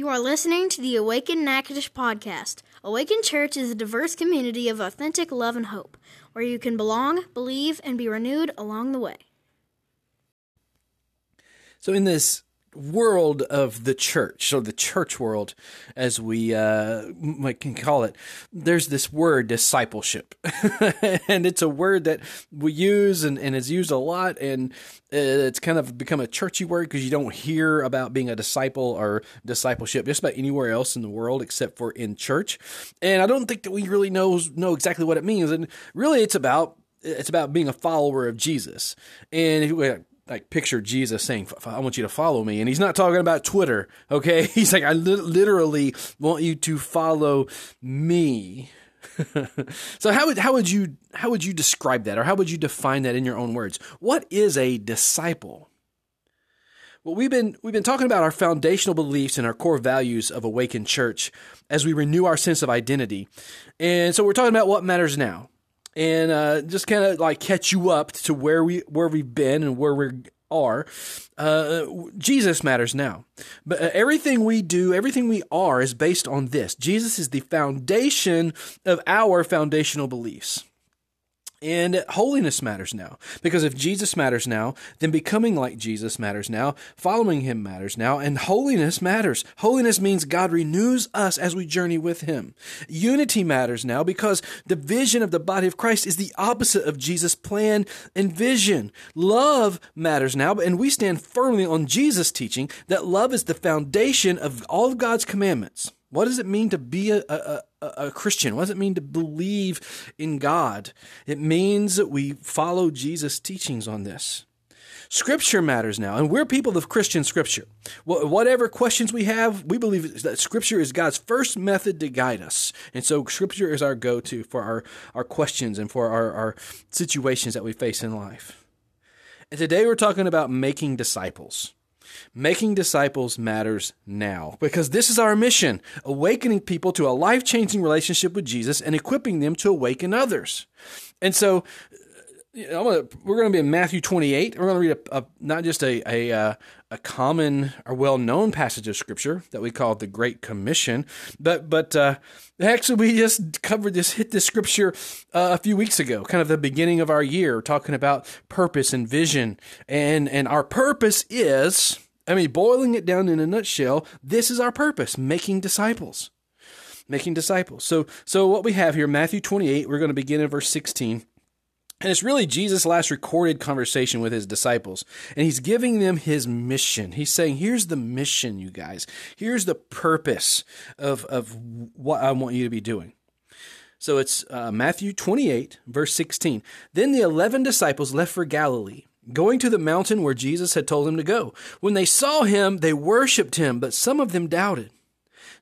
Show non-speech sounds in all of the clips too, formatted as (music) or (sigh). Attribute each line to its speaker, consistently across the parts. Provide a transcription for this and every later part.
Speaker 1: You are listening to the Awaken Natchitoches podcast. Awaken Church is a diverse community of authentic love and hope, where you can belong, believe, and be renewed along the way.
Speaker 2: So, in this world of the church, so the church world, as we uh, can call it, there's this word discipleship, (laughs) and it's a word that we use and, and is used a lot, and it's kind of become a churchy word because you don't hear about being a disciple or discipleship just about anywhere else in the world except for in church, and I don't think that we really know know exactly what it means, and really it's about it's about being a follower of Jesus. And like picture Jesus saying, "I want you to follow me," and he's not talking about Twitter. Okay, (laughs) he's like, "I li- literally want you to follow me." (laughs) so how would how would you how would you describe that, or how would you define that in your own words? What is a disciple? Well, we've been we've been talking about our foundational beliefs and our core values of Awaken Church as we renew our sense of identity, and so we're talking about what matters now and uh, just kind of like catch you up to where we where we've been and where we are. Uh, Jesus matters now, but uh, everything we do, everything we are, is based on this. Jesus is the foundation of our foundational beliefs. And holiness matters now. Because if Jesus matters now, then becoming like Jesus matters now, following him matters now, and holiness matters. Holiness means God renews us as we journey with him. Unity matters now because the vision of the body of Christ is the opposite of Jesus' plan and vision. Love matters now, and we stand firmly on Jesus' teaching that love is the foundation of all of God's commandments. What does it mean to be a, a, a, Christian? What does it mean to believe in God? It means that we follow Jesus' teachings on this. Scripture matters now, and we're people of Christian Scripture. Whatever questions we have, we believe that Scripture is God's first method to guide us. And so Scripture is our go to for our, our questions and for our, our situations that we face in life. And today we're talking about making disciples. Making disciples matters now because this is our mission awakening people to a life changing relationship with Jesus and equipping them to awaken others. And so, Gonna, we're going to be in Matthew 28. We're going to read a, a, not just a a, uh, a common or well known passage of scripture that we call the Great Commission, but but uh, actually we just covered this hit this scripture uh, a few weeks ago, kind of the beginning of our year, talking about purpose and vision, and and our purpose is I mean, boiling it down in a nutshell, this is our purpose making disciples. Making disciples. So, so what we have here, Matthew 28, we're going to begin in verse 16. And it's really Jesus' last recorded conversation with his disciples. And he's giving them his mission. He's saying, here's the mission, you guys. Here's the purpose of, of what I want you to be doing. So it's uh, Matthew 28, verse 16. Then the 11 disciples left for Galilee going to the mountain where Jesus had told them to go. When they saw him, they worshiped him, but some of them doubted.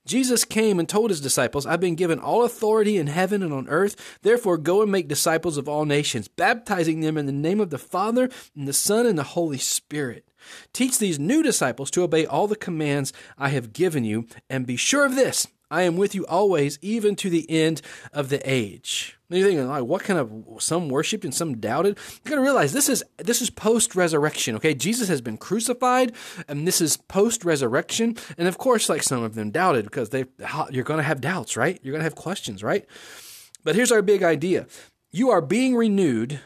Speaker 2: Jesus came and told his disciples, I've been given all authority in heaven and on earth. Therefore, go and make disciples of all nations, baptizing them in the name of the Father, and the Son, and the Holy Spirit. Teach these new disciples to obey all the commands I have given you, and be sure of this I am with you always, even to the end of the age. You're thinking, like, what kind of some worshipped and some doubted? You gotta realize this is this is post resurrection. Okay, Jesus has been crucified, and this is post resurrection. And of course, like some of them doubted because they you're gonna have doubts, right? You're gonna have questions, right? But here's our big idea: you are being renewed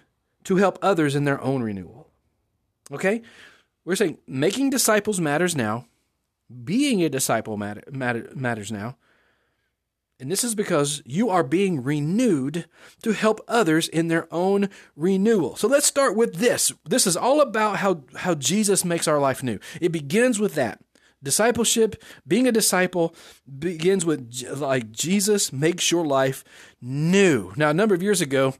Speaker 2: to help others in their own renewal. Okay, we're saying making disciples matters now. Being a disciple matter, matter, matters now. And this is because you are being renewed to help others in their own renewal. So let's start with this. This is all about how, how Jesus makes our life new. It begins with that. Discipleship, being a disciple, begins with like Jesus makes your life new. Now, a number of years ago,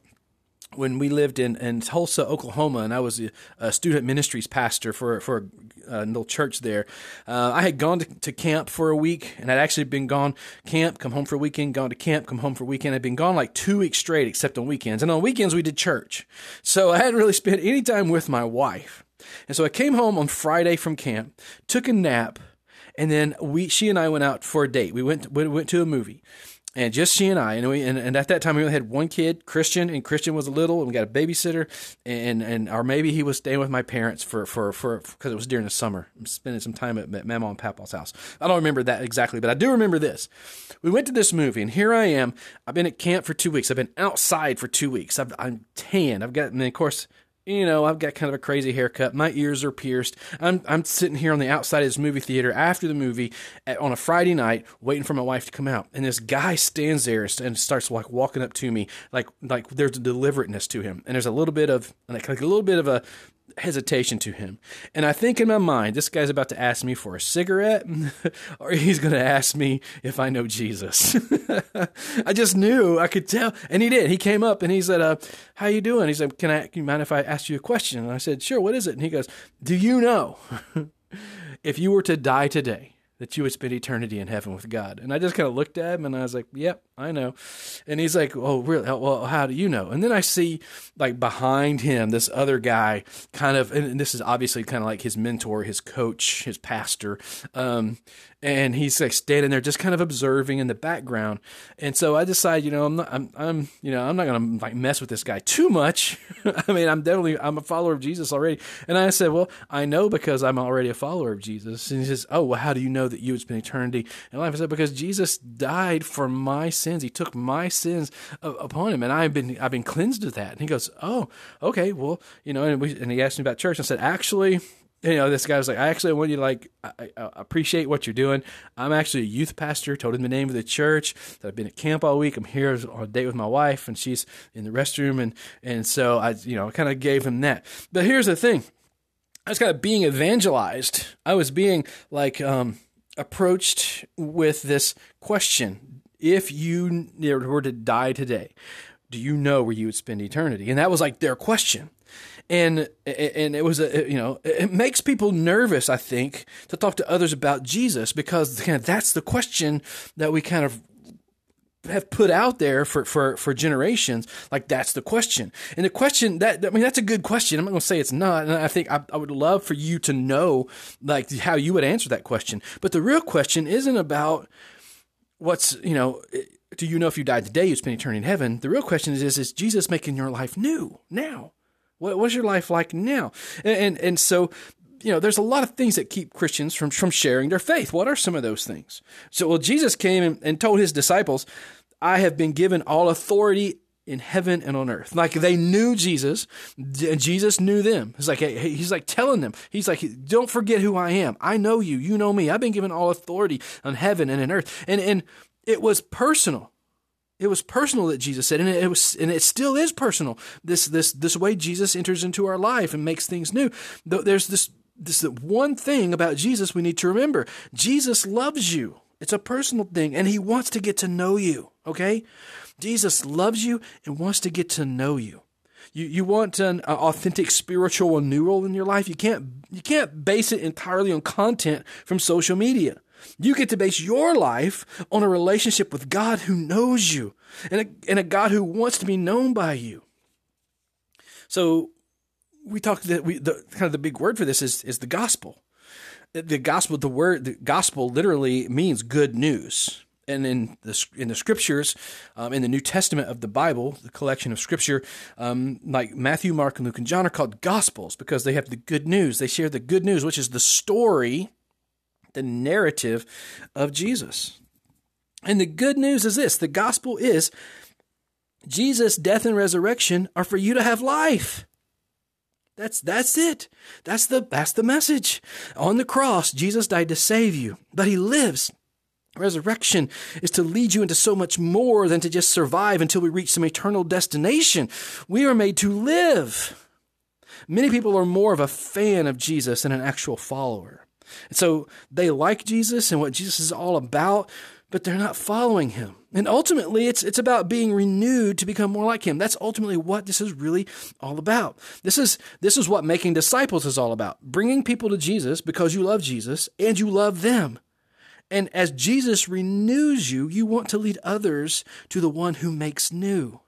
Speaker 2: when we lived in, in Tulsa, Oklahoma, and I was a, a student ministries pastor for, for a little church there. Uh, I had gone to, to, camp for a week, and I'd actually been gone camp, come home for a weekend, gone to camp, come home for a weekend. I'd been gone like two weeks straight, except on weekends. And on weekends, we did church. So I hadn't really spent any time with my wife. And so I came home on Friday from camp, took a nap, and then we, she and I went out for a date. We went, we went to a movie. And just she and I, and we, and, and at that time we only had one kid, Christian, and Christian was a little, and we got a babysitter, and and or maybe he was staying with my parents for for for because it was during the summer, I'm spending some time at, at Mama and Papa's house. I don't remember that exactly, but I do remember this. We went to this movie, and here I am. I've been at camp for two weeks. I've been outside for two weeks. I've, I'm tan. I've got, and of course, you know, I've got kind of a crazy haircut. My ears are pierced. I'm I'm sitting here on the outside of this movie theater after the movie at, on a Friday night, waiting for my wife to come out. And this guy stands there and starts like walking up to me, like like there's a deliberateness to him, and there's a little bit of like, like a little bit of a hesitation to him. And I think in my mind, this guy's about to ask me for a cigarette (laughs) or he's going to ask me if I know Jesus. (laughs) I just knew, I could tell. And he did. He came up and he said, uh, how you doing? He said, can I, can you mind if I ask you a question? And I said, sure. What is it? And he goes, do you know (laughs) if you were to die today, that you would spend eternity in heaven with God. And I just kind of looked at him and I was like, yep, I know. And he's like, oh, really? Well, how do you know? And then I see like behind him, this other guy kind of, and this is obviously kind of like his mentor, his coach, his pastor. Um, and he's like standing there just kind of observing in the background. And so I decide you know, I'm not, I'm, I'm you know, I'm not to like mess with this guy too much. (laughs) I mean, I'm definitely, I'm a follower of Jesus already. And I said, well, I know because I'm already a follower of Jesus. And he says, oh, well, how do you know that you would spend eternity in life? I said, because Jesus died for my sins. He took my sins upon him, and I've been, I've been cleansed of that. And he goes, oh, okay, well, you know, and, we, and he asked me about church. I said, actually, you know, this guy was like, I actually want you to like, I, I, appreciate what you're doing. I'm actually a youth pastor. Told him the name of the church. That I've been at camp all week. I'm here on a date with my wife, and she's in the restroom, and and so I, you know, kind of gave him that. But here's the thing, I was kind of being evangelized. I was being like um, approached with this question: If you were to die today, do you know where you would spend eternity? And that was like their question and and it was a you know it makes people nervous i think to talk to others about jesus because kind of that's the question that we kind of have put out there for, for, for generations, like that's the question. And the question that, I mean, that's a good question. I'm not going to say it's not. And I think I, I would love for you to know, like, how you would answer that question. But the real question isn't about what's, you know, do you know if you died today, you'd spend eternity in heaven? The real question is, is, is Jesus making your life new now? What, what's your life like now? And, and, and so you know, there's a lot of things that keep Christians from, from sharing their faith. What are some of those things? So, well, Jesus came and, and, told his disciples, I have been given all authority in heaven and on earth. Like they knew Jesus and Jesus knew them. He's like, he's like telling them, he's like, don't forget who I am. I know you. You know me. I've been given all authority on heaven and in earth. And, and it was personal. It was personal that Jesus said, and it was, and it still is personal. This this this way Jesus enters into our life and makes things new. There's this this one thing about Jesus we need to remember: Jesus loves you. It's a personal thing, and He wants to get to know you. Okay, Jesus loves you and wants to get to know you. You you want an authentic spiritual renewal in your life. You can't you can't base it entirely on content from social media. You get to base your life on a relationship with God who knows you and a, and a God who wants to be known by you. So we talked that we the kind of the big word for this is is the gospel. The gospel, the word, the gospel literally means good news. And in the in the scriptures, um, in the New Testament of the Bible, the collection of scripture, um, like Matthew, Mark, and Luke, and John, are called gospels because they have the good news. They share the good news, which is the story the narrative of Jesus. And the good news is this the gospel is Jesus' death and resurrection are for you to have life. That's that's it. That's the that's the message. On the cross, Jesus died to save you, but he lives. Resurrection is to lead you into so much more than to just survive until we reach some eternal destination. We are made to live. Many people are more of a fan of Jesus than an actual follower. And so they like Jesus and what Jesus is all about, but they're not following him. And ultimately, it's, it's about being renewed to become more like him. That's ultimately what this is really all about. This is, this is what making disciples is all about. Bringing people to Jesus because you love Jesus and you love them. And as Jesus renews you, you want to lead others to the one who makes new.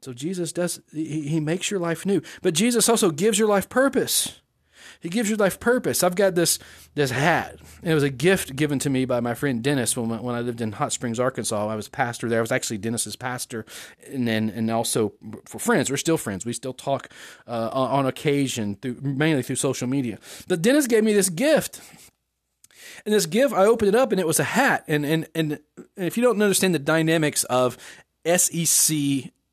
Speaker 2: So Jesus does, he, he makes your life new. But Jesus also gives your life purpose. He gives your life purpose. I've got this this hat. It was a gift given to me by my friend Dennis when when I lived in Hot Springs, Arkansas. I was pastor there. I was actually Dennis's pastor, and then and also for friends. We're still friends. We still talk uh, on occasion through mainly through social media. But Dennis gave me this gift. And this gift, I opened it up and it was a hat. And and and if you don't understand the dynamics of SEC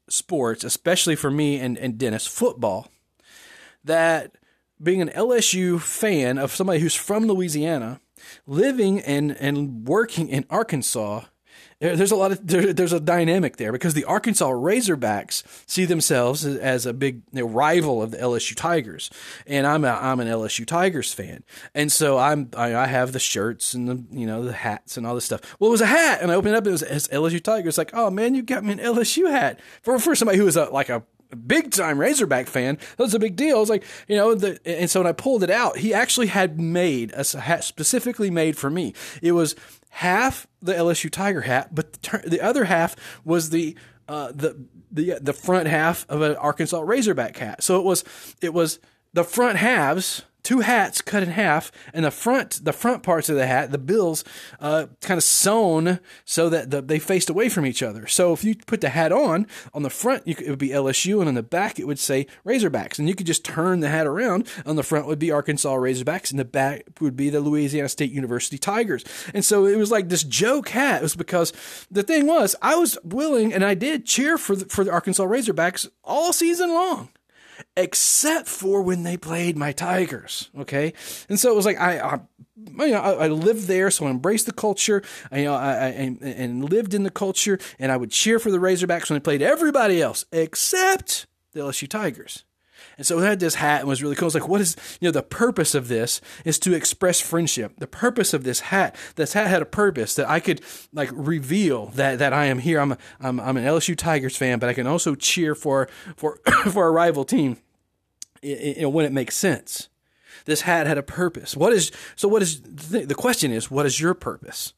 Speaker 2: sports, especially for me and, and Dennis, football, that being an LSU fan of somebody who's from Louisiana, living and, and working in Arkansas, there's a lot of there, there's a dynamic there because the Arkansas Razorbacks see themselves as a big you know, rival of the LSU Tigers, and I'm a, I'm an LSU Tigers fan, and so I'm I, I, have the shirts and the you know the hats and all this stuff. Well, it was a hat, and I opened it up, was, it was LSU Tigers. Like, oh man, you got me an LSU hat for for somebody who is a, like a big time Razorback fan. That was a big deal. I was like, you know, the, and so when I pulled it out, he actually had made a hat specifically made for me. It was half the LSU Tiger hat, but the, the other half was the uh, the the the front half of an Arkansas Razorback hat. So it was it was the front halves two hats cut in half, and the front the front parts of the hat, the bills, uh, kind of sewn so that the, they faced away from each other. So if you put the hat on on the front, could, it would be LSU, and on the back it would say Razorbacks, and you could just turn the hat around. On the front would be Arkansas Razorbacks, and the back would be the Louisiana State University Tigers. And so it was like this joke hat. It was because the thing was I was willing, and I did cheer for the, for the Arkansas Razorbacks all season long except for when they played my Tigers. Okay, and so it was like I, I you know, I, lived there, so I embraced the culture. I, you know, I, I, and lived in the culture, and I would cheer for the Razorbacks when they played everybody else except the LSU Tigers. And so I had this hat and was really cool. I was like, what is, you know, the purpose of this is to express friendship. The purpose of this hat, this hat had a purpose that I could like reveal that, that I am here. I'm, a, I'm, I'm an LSU Tigers fan, but I can also cheer for, for, (coughs) for a rival team you know, when it makes sense. This hat had a purpose. What is, so what is, the question is, what is your purpose?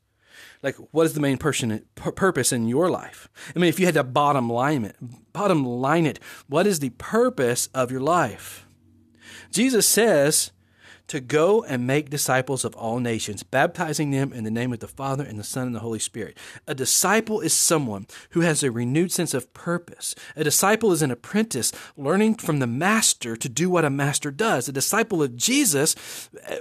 Speaker 2: Like what is the main person, purpose in your life? I mean, if you had to bottom line it, bottom line it, what is the purpose of your life? Jesus says to go and make disciples of all nations, baptizing them in the name of the Father and the Son and the Holy Spirit. A disciple is someone who has a renewed sense of purpose. A disciple is an apprentice learning from the master to do what a master does. A disciple of Jesus,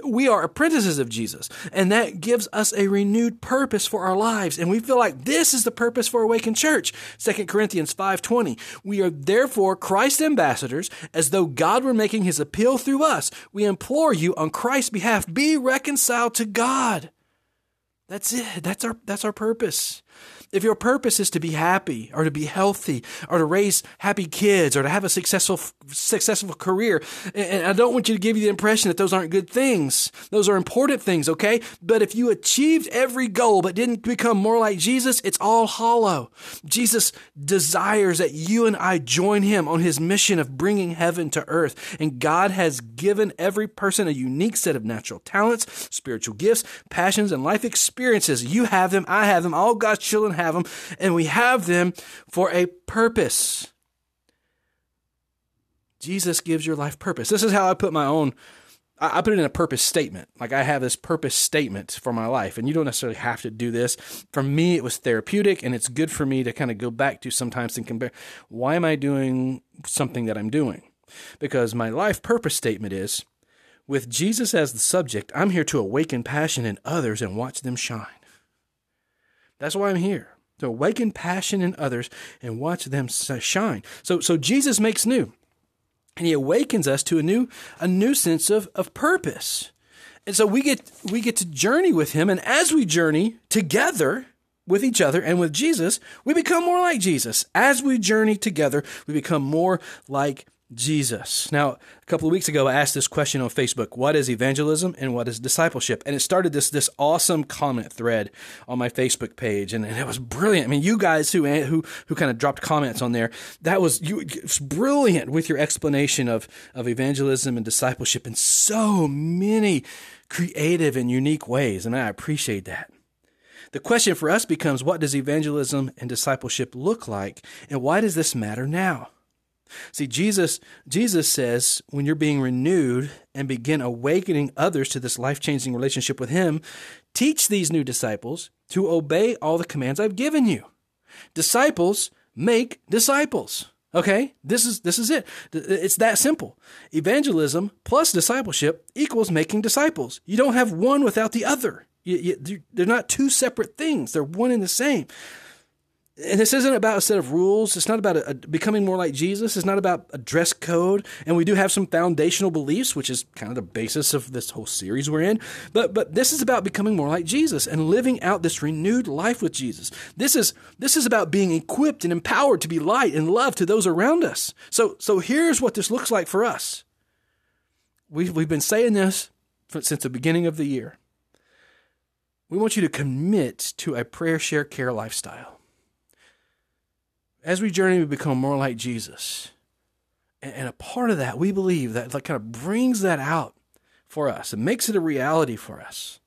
Speaker 2: we are apprentices of Jesus, and that gives us a renewed purpose for our lives. And we feel like this is the purpose for Awaken Church. 2 Corinthians 5:20. We are therefore Christ ambassadors, as though God were making his appeal through us. We implore you on Christ's behalf, be reconciled to God. That's it. That's our that's our purpose. If your purpose is to be happy or to be healthy or to raise happy kids or to have a successful successful career, and I don't want you to give you the impression that those aren't good things. Those are important things, okay? But if you achieved every goal but didn't become more like Jesus, it's all hollow. Jesus desires that you and I join him on his mission of bringing heaven to earth, and God has given every person a unique set of natural talents, spiritual gifts, passions, and life experiences. You have them, I have them, all God's children have them, and we have them for a purpose. Jesus gives your life purpose. This is how I put my own I put it in a purpose statement. Like I have this purpose statement for my life, and you don't necessarily have to do this. For me, it was therapeutic, and it's good for me to kind of go back to sometimes and compare why am I doing something that I'm doing? Because my life purpose statement is with Jesus as the subject, I'm here to awaken passion in others and watch them shine. That's why I'm here to awaken passion in others and watch them shine. So, so Jesus makes new, and He awakens us to a new, a new sense of, of purpose. And so we get we get to journey with Him, and as we journey together with each other and with Jesus, we become more like Jesus. As we journey together, we become more like Jesus. Now, a couple of weeks ago, I asked this question on Facebook What is evangelism and what is discipleship? And it started this, this awesome comment thread on my Facebook page. And, and it was brilliant. I mean, you guys who, eh, who, who kind of dropped comments on there, that was, you, was brilliant with your explanation of, of evangelism and discipleship in so many creative and unique ways. And I appreciate that. The question for us becomes what does evangelism and discipleship look like? And why does this matter now? See, Jesus, Jesus says when you're being renewed and begin awakening others to this life changing relationship with Him, teach these new disciples to obey all the commands I've given you. Disciples make disciples. Okay, this is this is it. It's that simple. Evangelism plus discipleship equals making disciples. You don't have one without the other. You, you, they're not two separate things. They're one and the same and this isn't about a set of rules. It's not about a, a becoming more like Jesus. It's not about a dress code. And we do have some foundational beliefs, which is kind of the basis of this whole series we're in. But but this is about becoming more like Jesus and living out this renewed life with Jesus. This is this is about being equipped and empowered to be light and love to those around us. So so here's what this looks like for us. We've we've been saying this since the beginning of the year. We want you to commit to a prayer, share, care lifestyle as we journey we become more like Jesus, and a part of that, we believe that like kind of brings that out for us and makes it a reality for us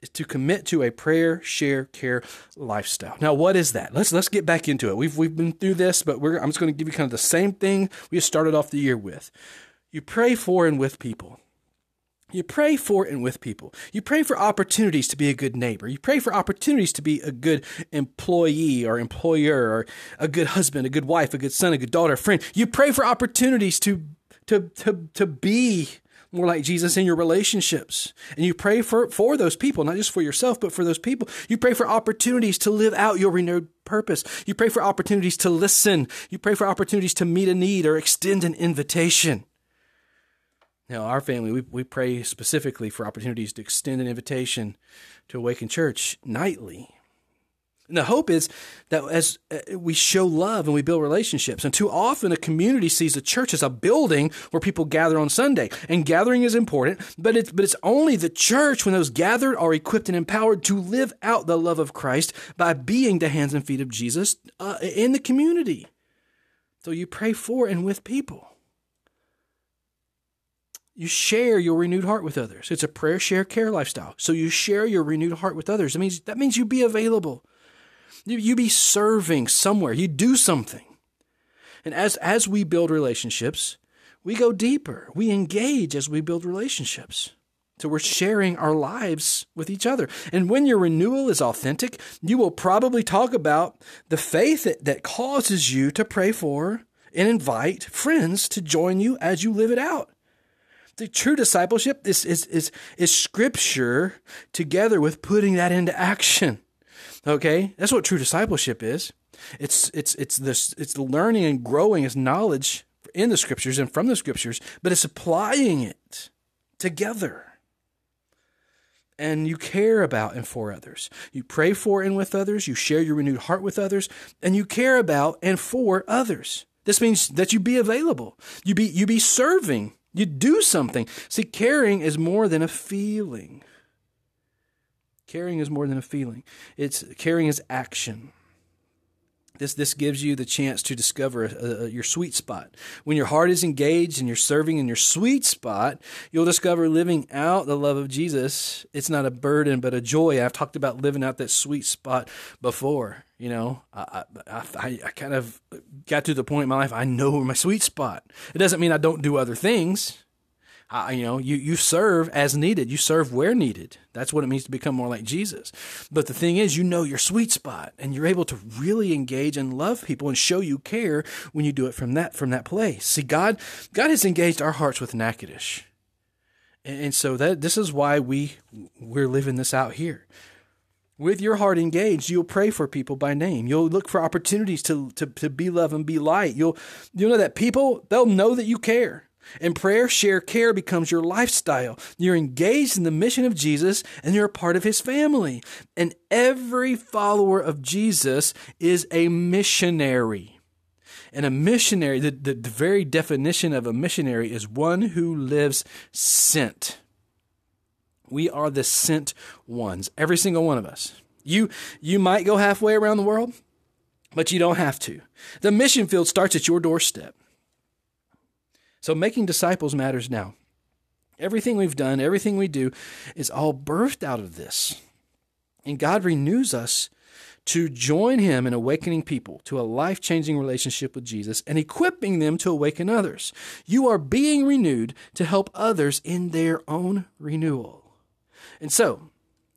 Speaker 2: is to commit to a prayer, share, care lifestyle. Now, what is that? Let's let's get back into it. We've we've been through this, but I'm just going to give you kind of the same thing we started off the year with. You pray for and with people. You pray for and with people. You pray for opportunities to be a good neighbor. You pray for opportunities to be a good employee or employer or a good husband, a good wife, a good son, a good daughter, a friend. You pray for opportunities to to to to be more like Jesus in your relationships. And you pray for, for those people, not just for yourself, but for those people. You pray for opportunities to live out your renewed purpose. You pray for opportunities to listen. You pray for opportunities to meet a need or extend an invitation. Now, our family, we, we pray specifically for opportunities to extend an invitation to Awaken Church nightly. And the hope is that as uh, we show love and we build relationships, and too often a community sees a church as a building where people gather on Sunday. And gathering is important, but it's, but it's only the church when those gathered are equipped and empowered to live out the love of Christ by being the hands and feet of Jesus uh, in the community. So you pray for and with people. You share your renewed heart with others. It's a prayer, share, care lifestyle. So you share your renewed heart with others. That means that means you be available. You, you be serving somewhere. You do something. And as as we build relationships, we go deeper. We engage as we build relationships. So we're sharing our lives with each other. And when your renewal is authentic, you will probably talk about the faith that, that causes you to pray for and invite friends to join you as you live it out. The true discipleship is, is, is, is scripture together with putting that into action. Okay? That's what true discipleship is. It's, it's, it's this, it's the learning and growing as knowledge in the scriptures and from the scriptures, but it's applying it together. And you care about and for others. You pray for and with others. You share your renewed heart with others, and you care about and for others. This means that you be available. You be you be serving you do something. See, caring is more than a feeling. Caring is more than a feeling. It's caring is action. This, this gives you the chance to discover your sweet spot. When your heart is engaged and you're serving in your sweet spot, you'll discover living out the love of Jesus. It's not a burden, but a joy. I've talked about living out that sweet spot before. You know, I, I, I, I kind of got to the point in my life, I know my sweet spot. It doesn't mean I don't do other things. I, you know, you, you serve as needed. You serve where needed. That's what it means to become more like Jesus. But the thing is, you know your sweet spot and you're able to really engage and love people and show you care when you do it from that, from that place. See, God, God has engaged our hearts with Natchitoches. And, and so that, this is why we, we're living this out here. With your heart engaged, you'll pray for people by name. You'll look for opportunities to, to, to be love and be light. You'll, you'll know that people, they'll know that you care. And prayer, share, care becomes your lifestyle. You're engaged in the mission of Jesus and you're a part of his family. And every follower of Jesus is a missionary. And a missionary, the, the, the very definition of a missionary is one who lives sent. We are the sent ones, every single one of us. You, you might go halfway around the world, but you don't have to. The mission field starts at your doorstep. So making disciples matters now. Everything we've done, everything we do is all birthed out of this. And God renews us to join him in awakening people to a life changing relationship with Jesus and equipping them to awaken others. You are being renewed to help others in their own renewal. And so,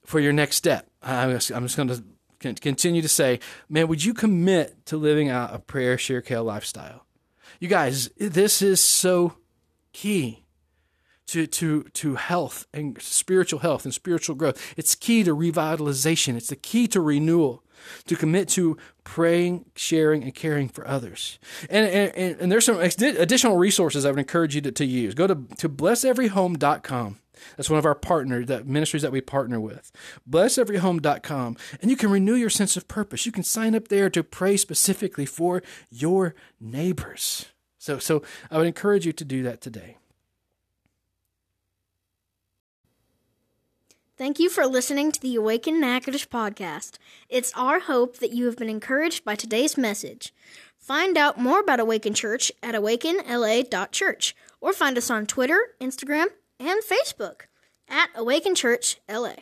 Speaker 2: for your next step, I'm just, going to continue to say, man, would you commit to living out a prayer share care lifestyle? You guys, this is so key to, to, to health and spiritual health and spiritual growth. It's key to revitalization. It's the key to renewal, to commit to praying, sharing, and caring for others. And, and, and there's some additional resources I would encourage you to, to use. Go to, to blesseveryhome.com that's one of our partners, that ministries that we partner with. BlessEveryHome.com. And you can renew your sense of purpose. You can sign up there to pray specifically for your neighbors. So, so I would encourage you to do that today.
Speaker 1: Thank you for listening to the Awaken Natchitoches podcast. It's our hope that you have been encouraged by today's message. Find out more about Awaken Church at awakenla.church or find us on Twitter, Instagram, and Facebook at Awaken Church LA.